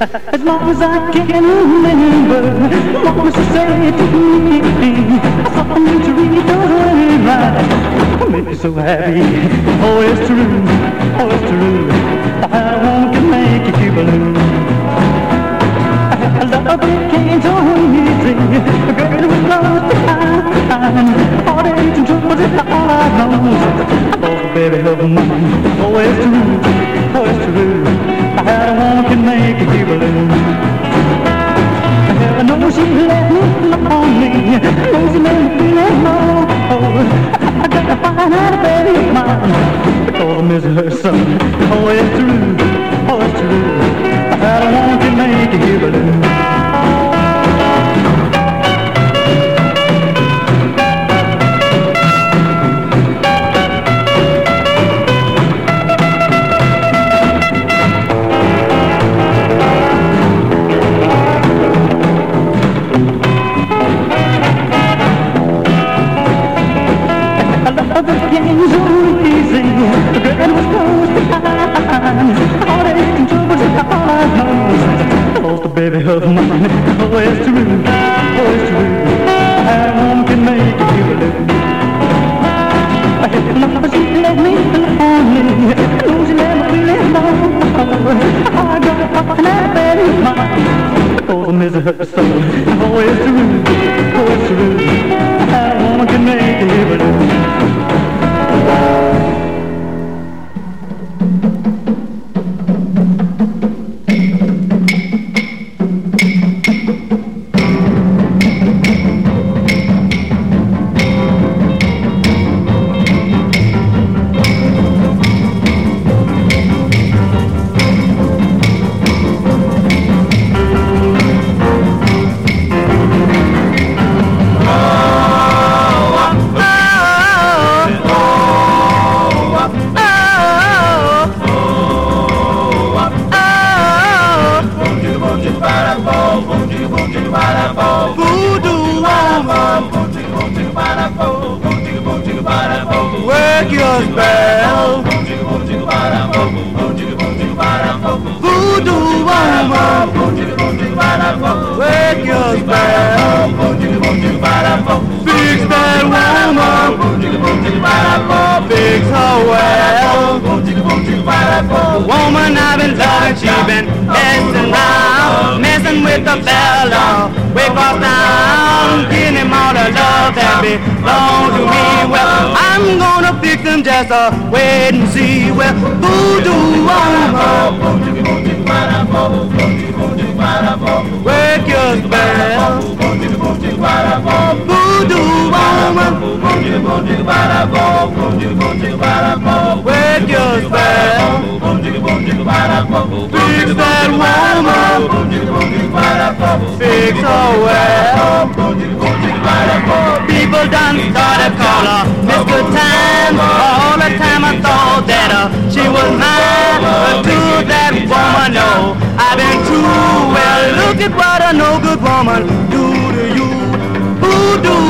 as long as I can remember, Mama said to me, something to read doesn't right. made me so happy. Oh, it's true. Oh, it's true. I want to make you blue. Love it came so A Girl, it was lost behind. All the aches and troubles that I know. Oh, baby, love me. Oh, it's true. Oh, it's true. I had a one can make I know she left looking on me. Knows she made me feel more. I gotta find out if baby is mine. Because I miss her so. Oh, it's true. Oh, it's true. I don't want to make you blue. استغفر your spell. Fix that woman, fix her well. People done started call her Miss Good Time. All the time I thought that uh, she was mine. But to that woman, no, I've been true. Well, look at what a no good woman do to you. Voodoo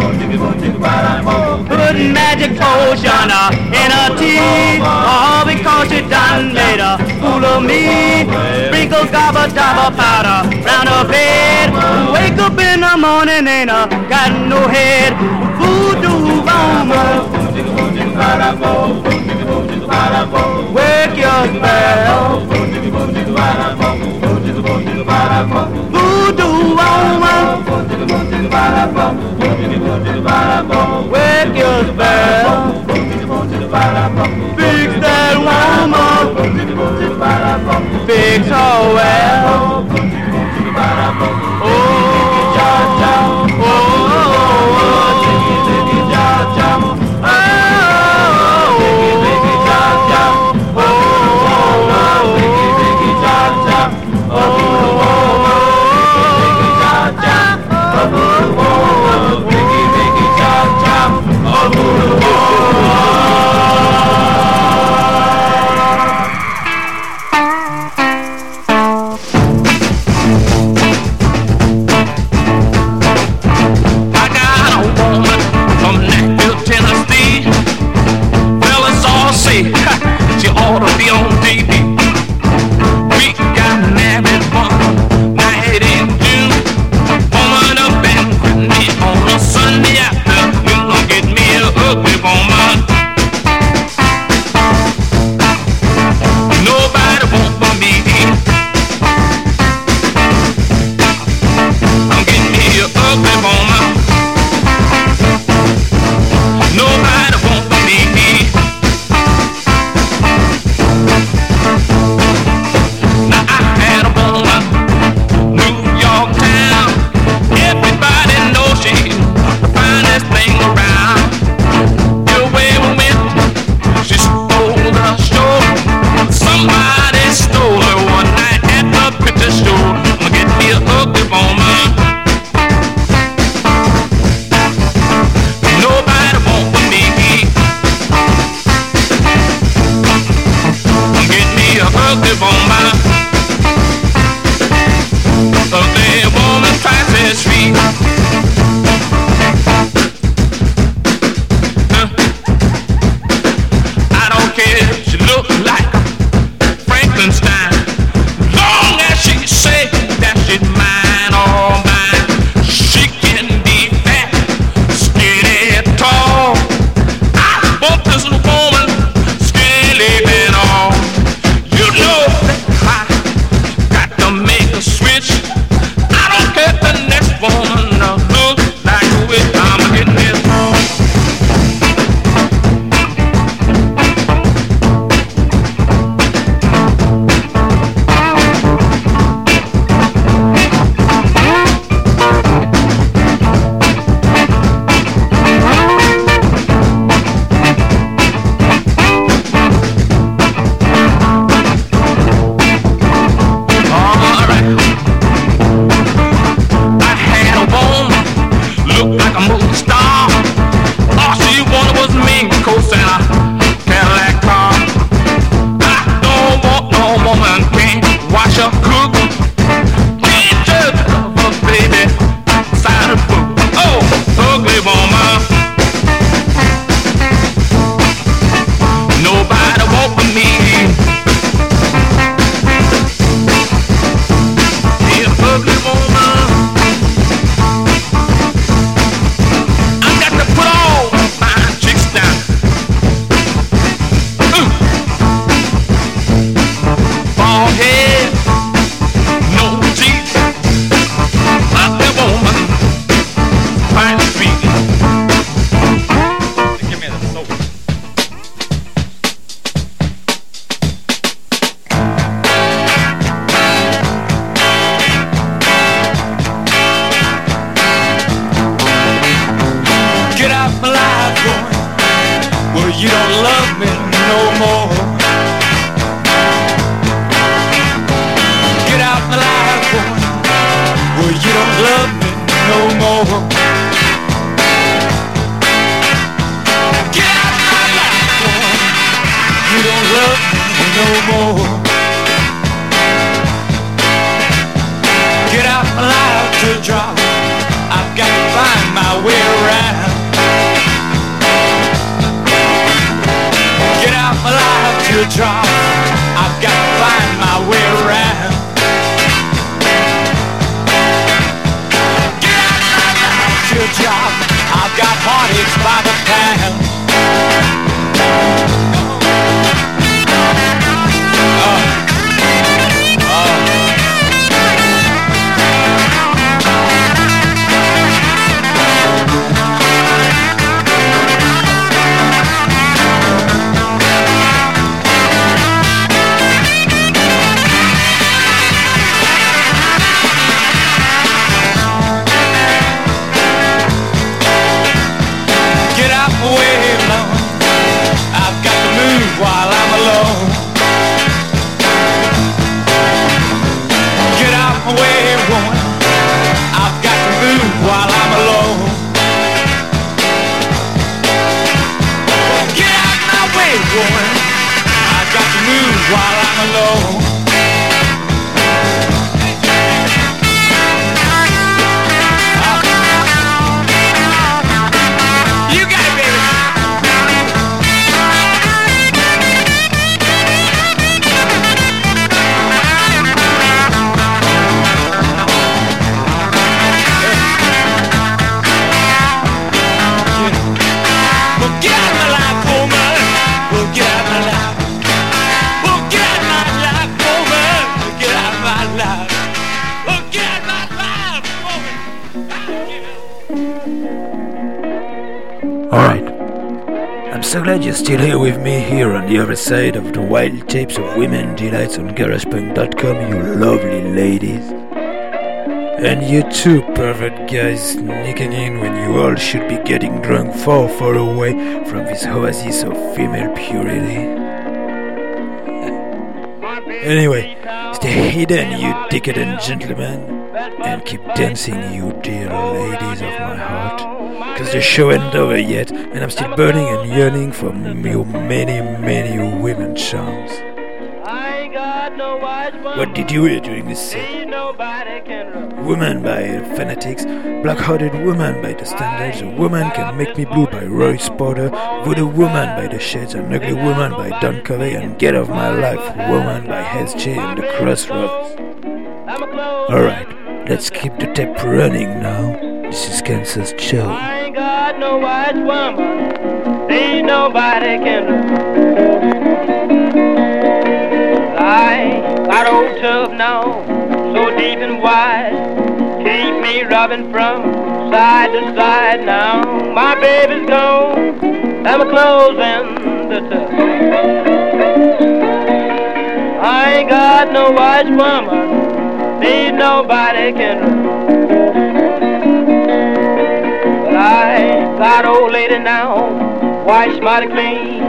Put magic potion in her tea, all because she done made a fool of me. Sprinkle gobble double powder round her bed. Wake up in the morning ain't uh, got no head. Voodoo woman, work your spell. Voodoo spell. Fix that woman, fix her well. Side of the wild tapes of women delights on garagepunk.com, you lovely ladies. And you too, pervert guys sneaking in when you all should be getting drunk far, far away from this oasis of female purity. Anyway, stay hidden, you decadent gentlemen, and keep dancing, you dear ladies of my heart. Cause the show ain't over yet, and I'm still burning and yearning for your many, many women charms. What did you hear during this set? Woman by Fanatics, Black Hearted Woman by The Standards, A Woman Can Make Me Blue by Roy Porter, Voodoo Woman by The Shades, An Ugly Woman by Don Covay, and Get Off My Life Woman by SJ and The Crossroads. Alright, let's keep the tape running now. This is Kansas Joe. Ain't got no white woman. Ain't nobody can. I got old tub now, so deep and wide. Keep me rubbing from side to side now. My baby's gone, my clothes in the tub. I ain't got no white woman. Ain't nobody can. I old lady now, wash mighty clean.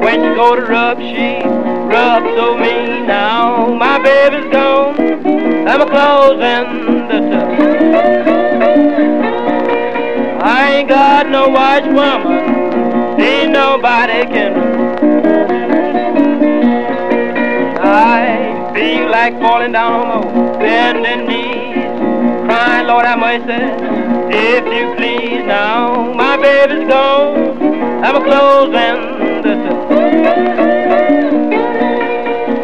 When she go to rub, she rubs so mean. Now my baby's gone, and my clothes in the tub. I ain't got no white woman, ain't nobody can. I feel like falling down on my bending knees, crying, Lord have mercy, if you please. Now my baby's gone, and my clothes in the tub.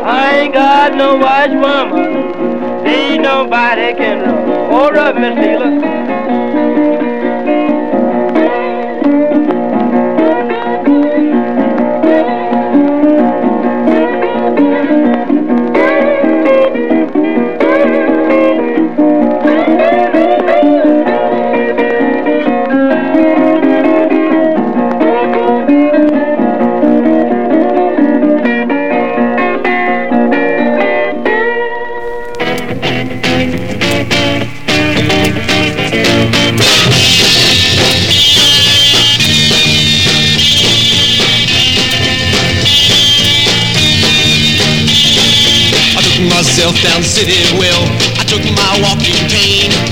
I ain't got no white woman, ain't nobody can rub. Oh, rub me, Sheila. City Well. I took my walking cane.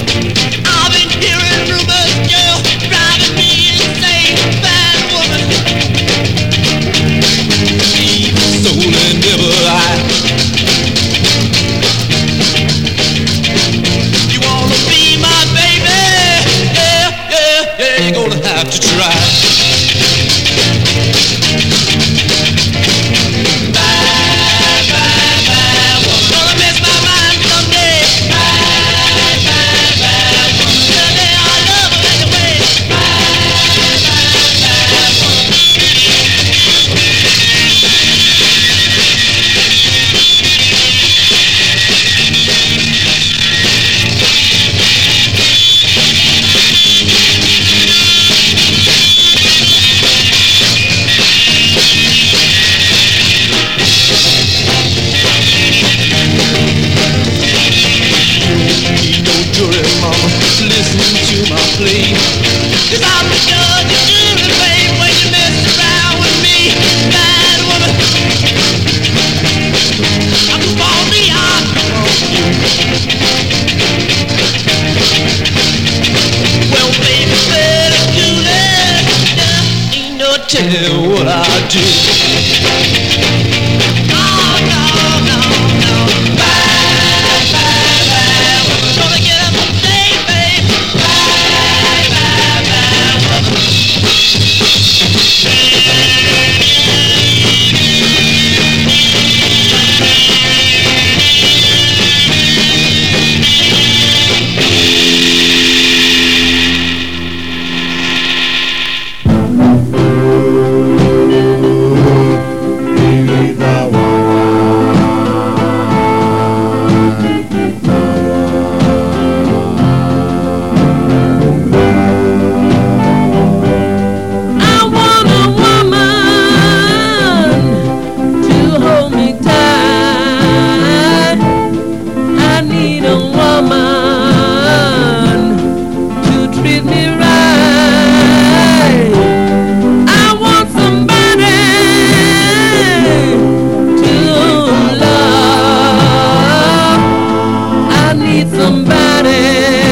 Somebody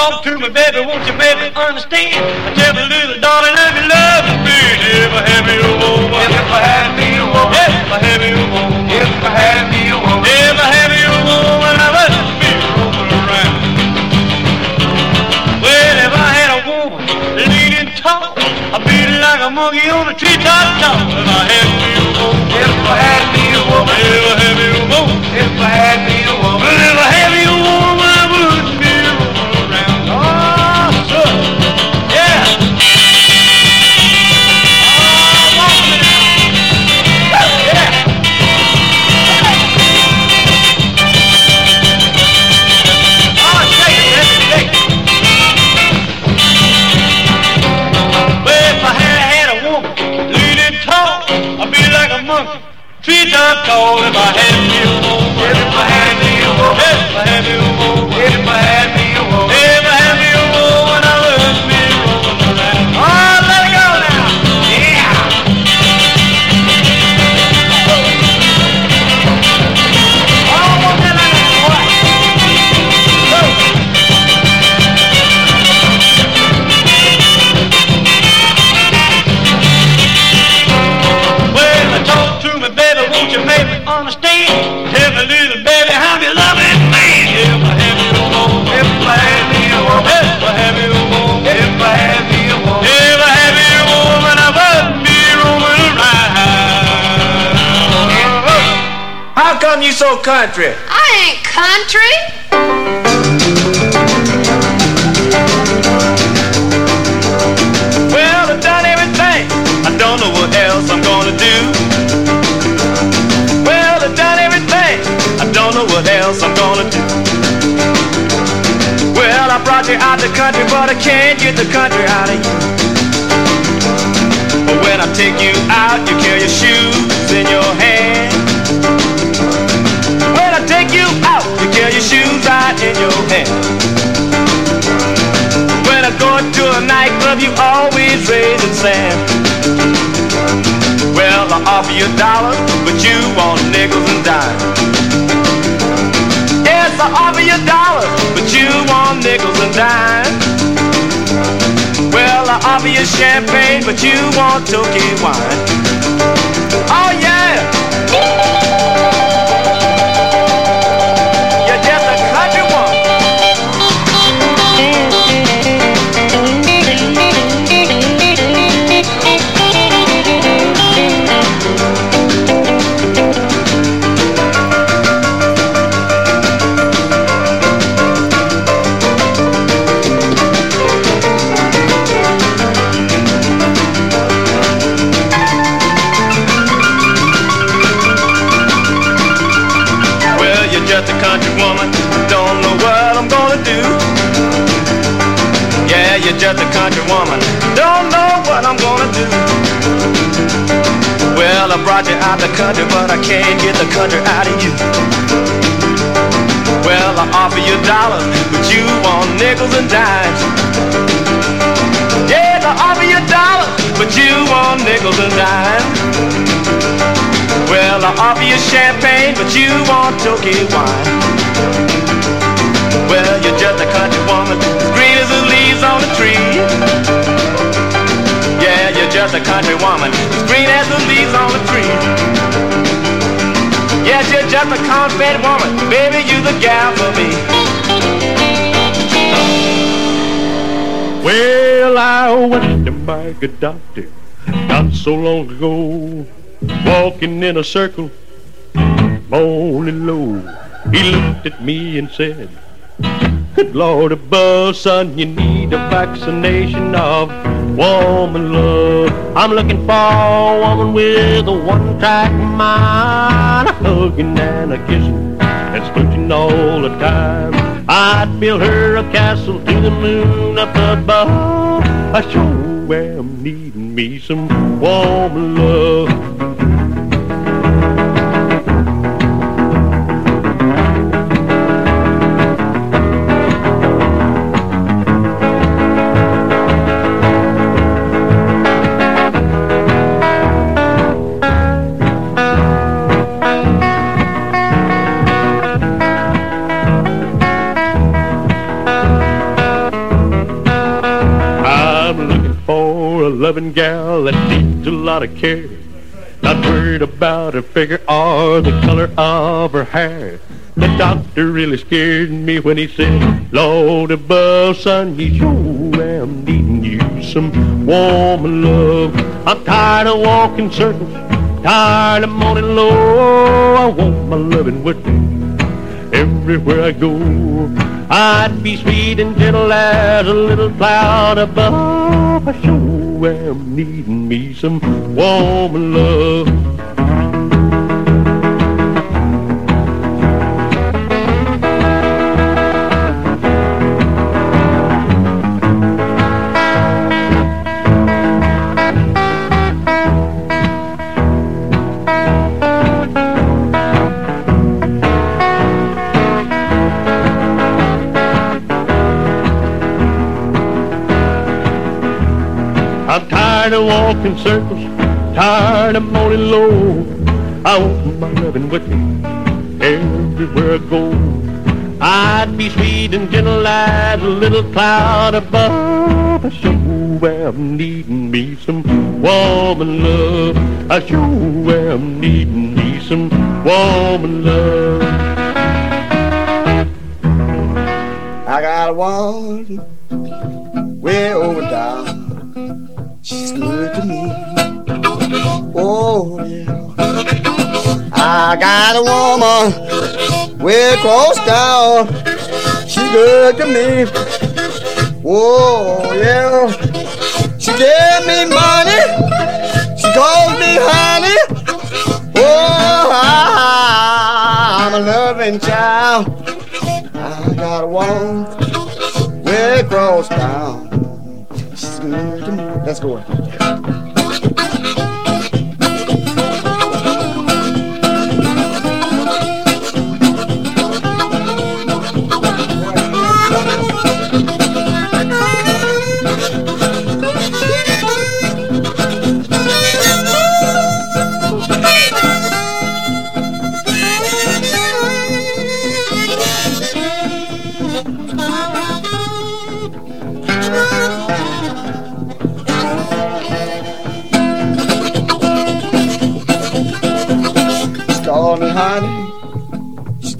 talk to me, baby, won't you, baby, understand? I tell me, little darling, if you love me, if I have you a woman. If I have me a woman. If I have you a woman. If I have me a woman. If I have you a woman, I must be rolling around. Well, if I had a woman leaning tall, I'd be like a monkey on a treetop top. If I had me a woman. If I had me a woman. If I had me a woman. If I had me Call if I have you. Get if I have you. if I have you. Come you so country? I ain't country. Well, I've done everything. I don't know what else I'm gonna do. Well, I've done everything. I don't know what else I'm gonna do. Well, I brought you out the country, but I can't get the country out of you. But when I take you out, you carry your shoes in your hand. Nightclub, you always raising sand. Well, I offer you a dollar, but you want nickels and dimes. Yes, I offer you a dollar, but you want nickels and dimes. Well, I offer you champagne, but you want Tokyo wine. Oh you're just a country woman, don't know what I'm gonna do. Well, I brought you out the country, but I can't get the country out of you. Well, I offer you dollars, but you want nickels and dimes. Yes, I offer you dollars, but you want nickels and dimes. Well, I offer you champagne, but you want Tokyo wine. You're just a country woman, as green as the leaves on the tree. Yeah, you're just a country woman, as green as the leaves on the tree. Yes, you're just a corn-fed woman, baby, you the gal for me. Well, I went to my good doctor not so long ago, walking in a circle, moaning low. He looked at me and said, Lord above, son, you need a vaccination of woman love. I'm looking for a woman with a one-track mind, a hugging and a kissing and smooching all the time. I'd build her a castle to the moon up above. I sure am needing me some woman love. Loving gal that needs a lot of care. Not worried about her figure or the color of her hair. The doctor really scared me when he said, Lord above, son, you sure am needing you some woman love. I'm tired of walking circles, tired of moaning low. I want my loving with me everywhere I go. I'd be sweet and gentle as a little cloud above. I sure am needing me some woman love. Tired of walking circles, tired of moaning low. I want my loving with me everywhere I go. I'd be sweet and gentle as a little cloud above. I sure am needing me some woman love. I sure am needing me some woman love. I got woman way over down. To me. Oh yeah. I got a woman way across town. She good to me. Oh yeah. She gave me money. She called me honey. Oh, I'm a loving child. I got a woman way across town. Let's go.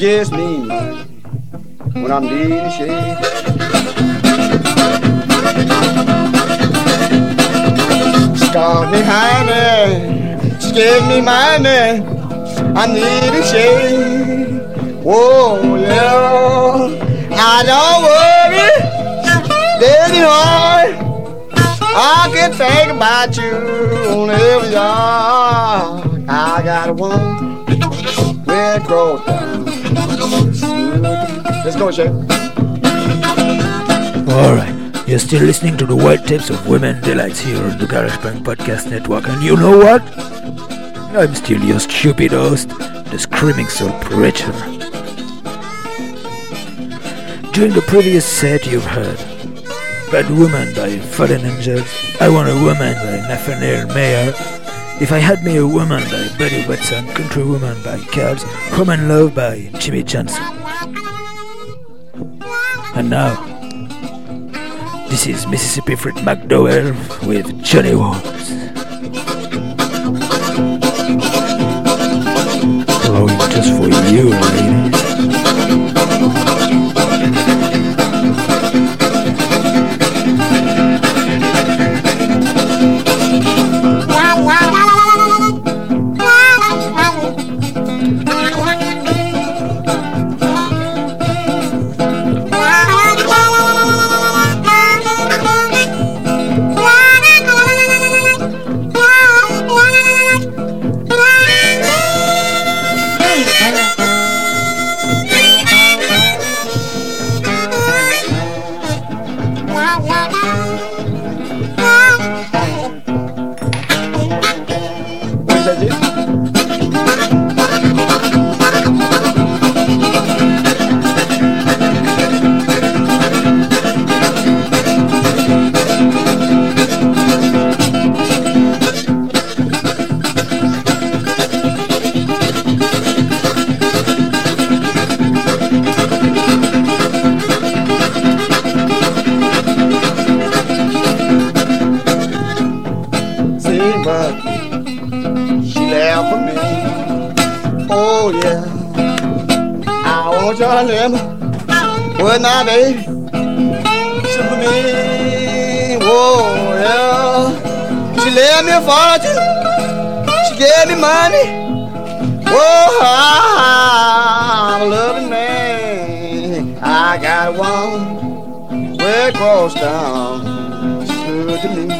Gives me when I'm needing shade. She called me honey. She gave me money. I'm needing shade. Whoa, yeah. I don't worry, lady boy. I can think about you on every yard. I got a woman with growth. Let's go, Shay. Alright, you're still listening to the wild tapes of Women Delights here on the GaragePunk Podcast Network, and you know what? I'm still your stupid host, the Screaming Soul Preacher. During the previous set, you've heard Bad Woman by Fallen Angels, I Want a Woman by Nathaniel Mayer, If I Had Me a Woman by Buddy Watson, Country Woman by Cabs, Home and Love by Jimmy Johnson. And now, this is Mississippi Fred McDowell with Johnny Walls. Blowing just for you, ladies. With my baby. Whoa yeah, she left me a fortune. She gave me money. Oh, I'm a loving man. I got one way across town. She's good to.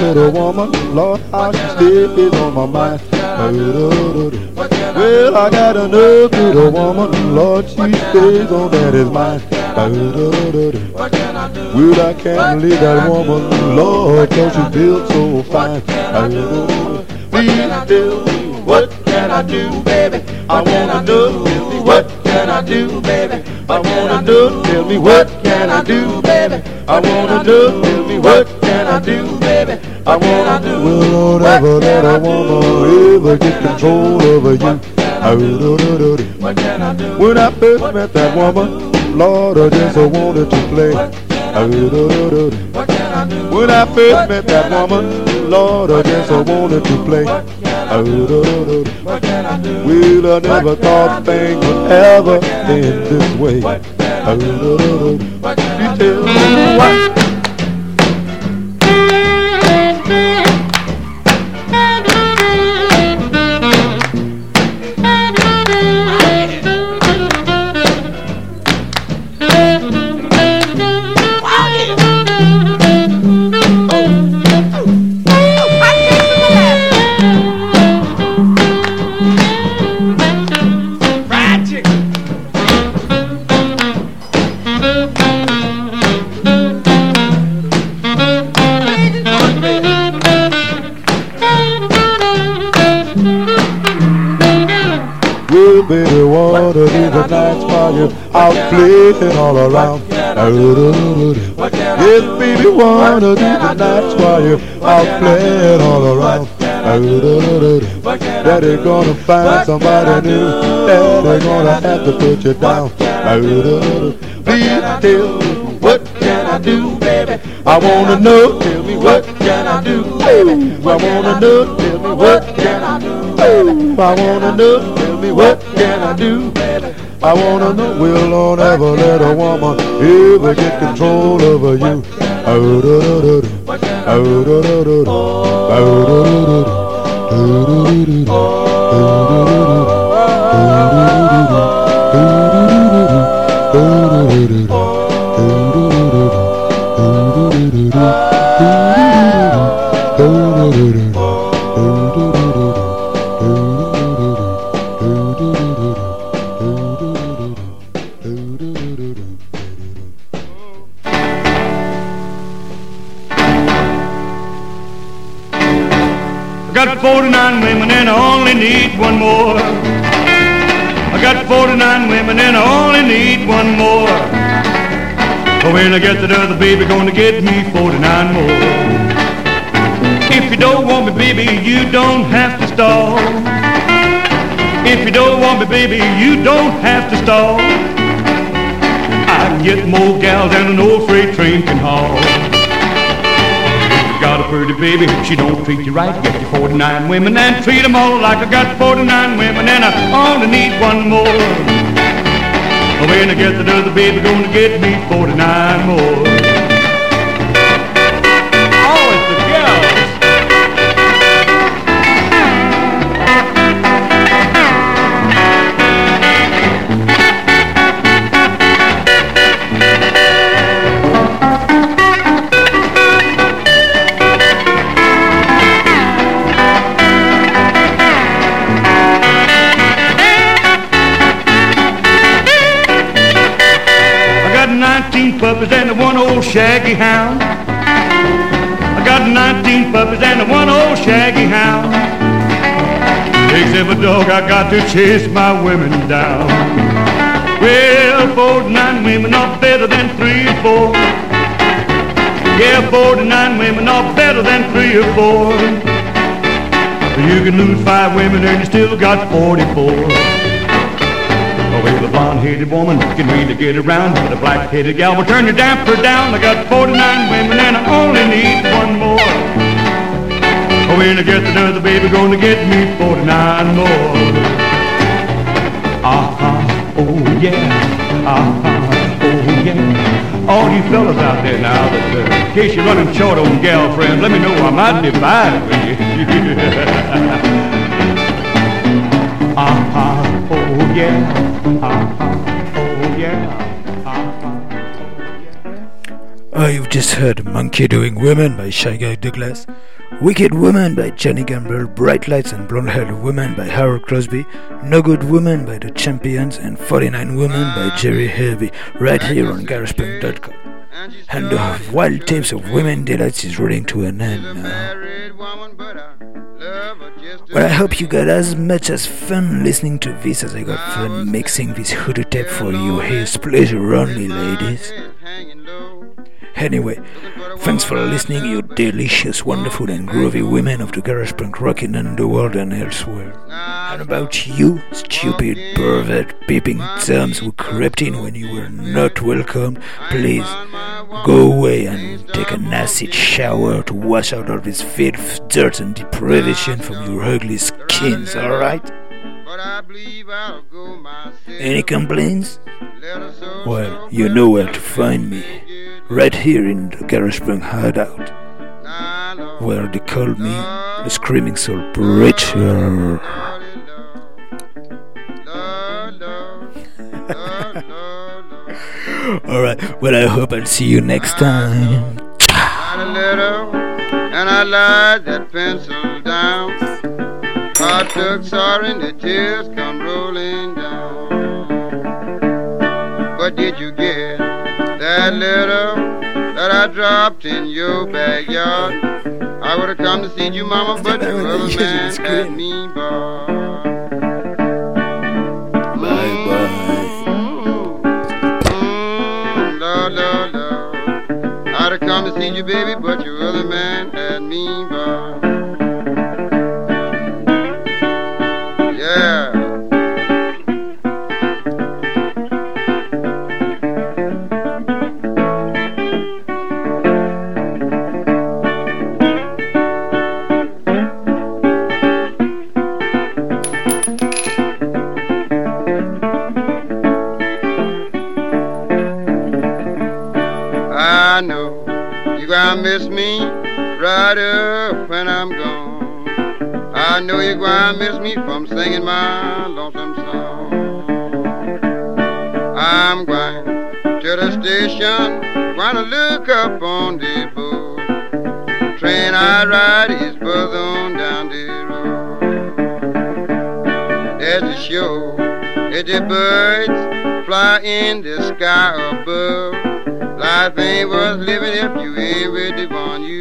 little woman, Lord, how she still is on my mind. Well, I got another little woman, Lord, she stays on daddy's mind. Well, I can't leave that woman, Lord, cause she feels so fine. Please do, what can I do, baby? I wanna do, what can I do, baby? I wanna do, tell me what can I do, baby? I wanna do, what can I do, baby? What can I do? Well, whatever that I wanna ever get control over you. What can I do? When I first met that woman, Lord, I just wanted to play. What can I do? When I first met that woman, Lord, I just wanted to play. What Well, I never thought things would ever end this way. You tell me what. You're out playing all around. Yes, baby, wanna do the nights while you're out playing all around. Daddy gonna find somebody new. Daddy gonna have to put you down. Please tell me what can I do, baby? I wanna know. Tell me what can I do, baby? I wanna know. Tell me what can I do, baby? I wanna know. Tell me what can I do, baby? I wanna know. Will Lord ever let a woman ever get control over you? Oh, do, do, do, do. Oh, do, do, do, do. Oh, do, do, do, do. Oh, do, do, do, do. Oh. I get that other baby, gonna get me 49 more. If you don't want me, baby, you don't have to stall. If you don't want me, baby, you don't have to stall. I can get more gals than an old freight train can haul. Got a pretty baby, she don't treat you right. Get you 49 women and treat them all like I got 49 women and I only need one more. When I get that other baby, gonna get me 49 more. Shaggy hound. I got 19 puppies and one old shaggy hound. Except a dog, I got to chase my women down. Well, 49 women are better than three or four. Yeah, 49 women are better than three or four. You can lose five women and you still got 44. Well, a blonde-headed woman can really get around, but a black-headed gal will turn your damper down. I got 49 women and I only need one more. Oh, when I get another baby, gonna get me 49 more. Uh-huh, oh yeah, uh-huh, oh yeah. All you fellas out there now, that uh, in case you're running short on gal friends, let me know I might divide with you. uh-huh, oh yeah, Oh, you've just heard Monkey Doing Women by Shy Guy Douglas, Wicked Woman by Johnny Gamble, Bright Lights and Blonde Haired Woman by Harold Crosby, No Good Woman by The Champions, and 49 Women by Jerry Hervey, right here on GaragePunk.com. And the wild tapes of women delights is rolling to an end now. Well, I hope you got as much as fun listening to this as I got fun mixing this hoodoo tape for you. Here's pleasure only, ladies. Anyway, thanks for listening, you delicious, wonderful, and groovy women of the garage punk rocking underworld and elsewhere. And about you, stupid pervert peeping toms who crept in when you were not welcome, please go away and take an acid shower to wash out all this filth, dirt, and deprivation from your ugly, skins, alright? Any complaints? Well, you know where to find me. Right here in the Punk Hideout. Where they call me the Screaming Soul Preacher. Alright, well, I hope I'll see you next time. Letter, and I laid that pencil down. Heart took sorry, and the tears come rolling down. But did you get that letter that I dropped in your backyard? I would have come to see you, mama, but the other man had me barred. Mm, Lord, Lord, Lord. I'd have come to see you, baby, but your other man had me barred. You gonna miss me from singing my lonesome song. I'm going to the station, gonna look up on the board. Train I ride is further on down the road. There's a show, it's the birds fly in the sky above. Life ain't worth living if you ain't with the one you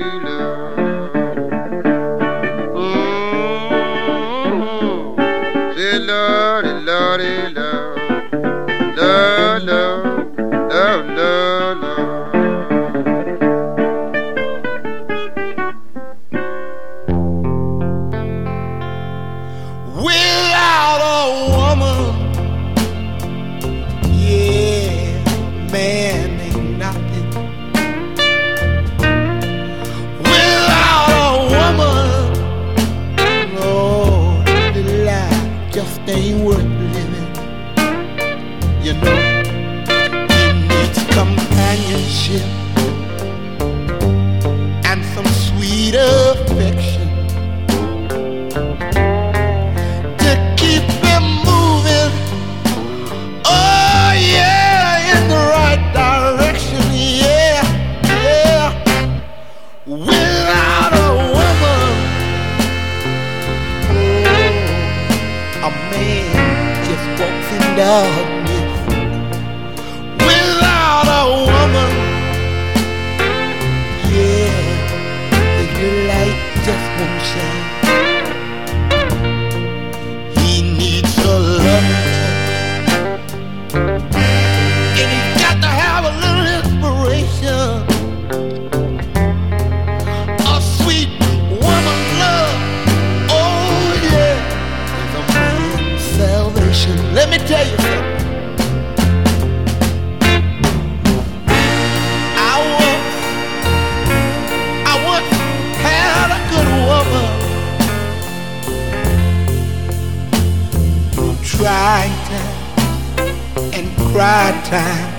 cry time.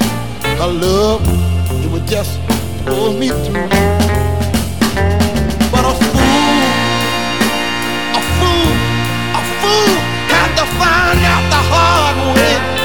Her love, it would just pull me through. But a fool, a fool, a fool had to find out the hard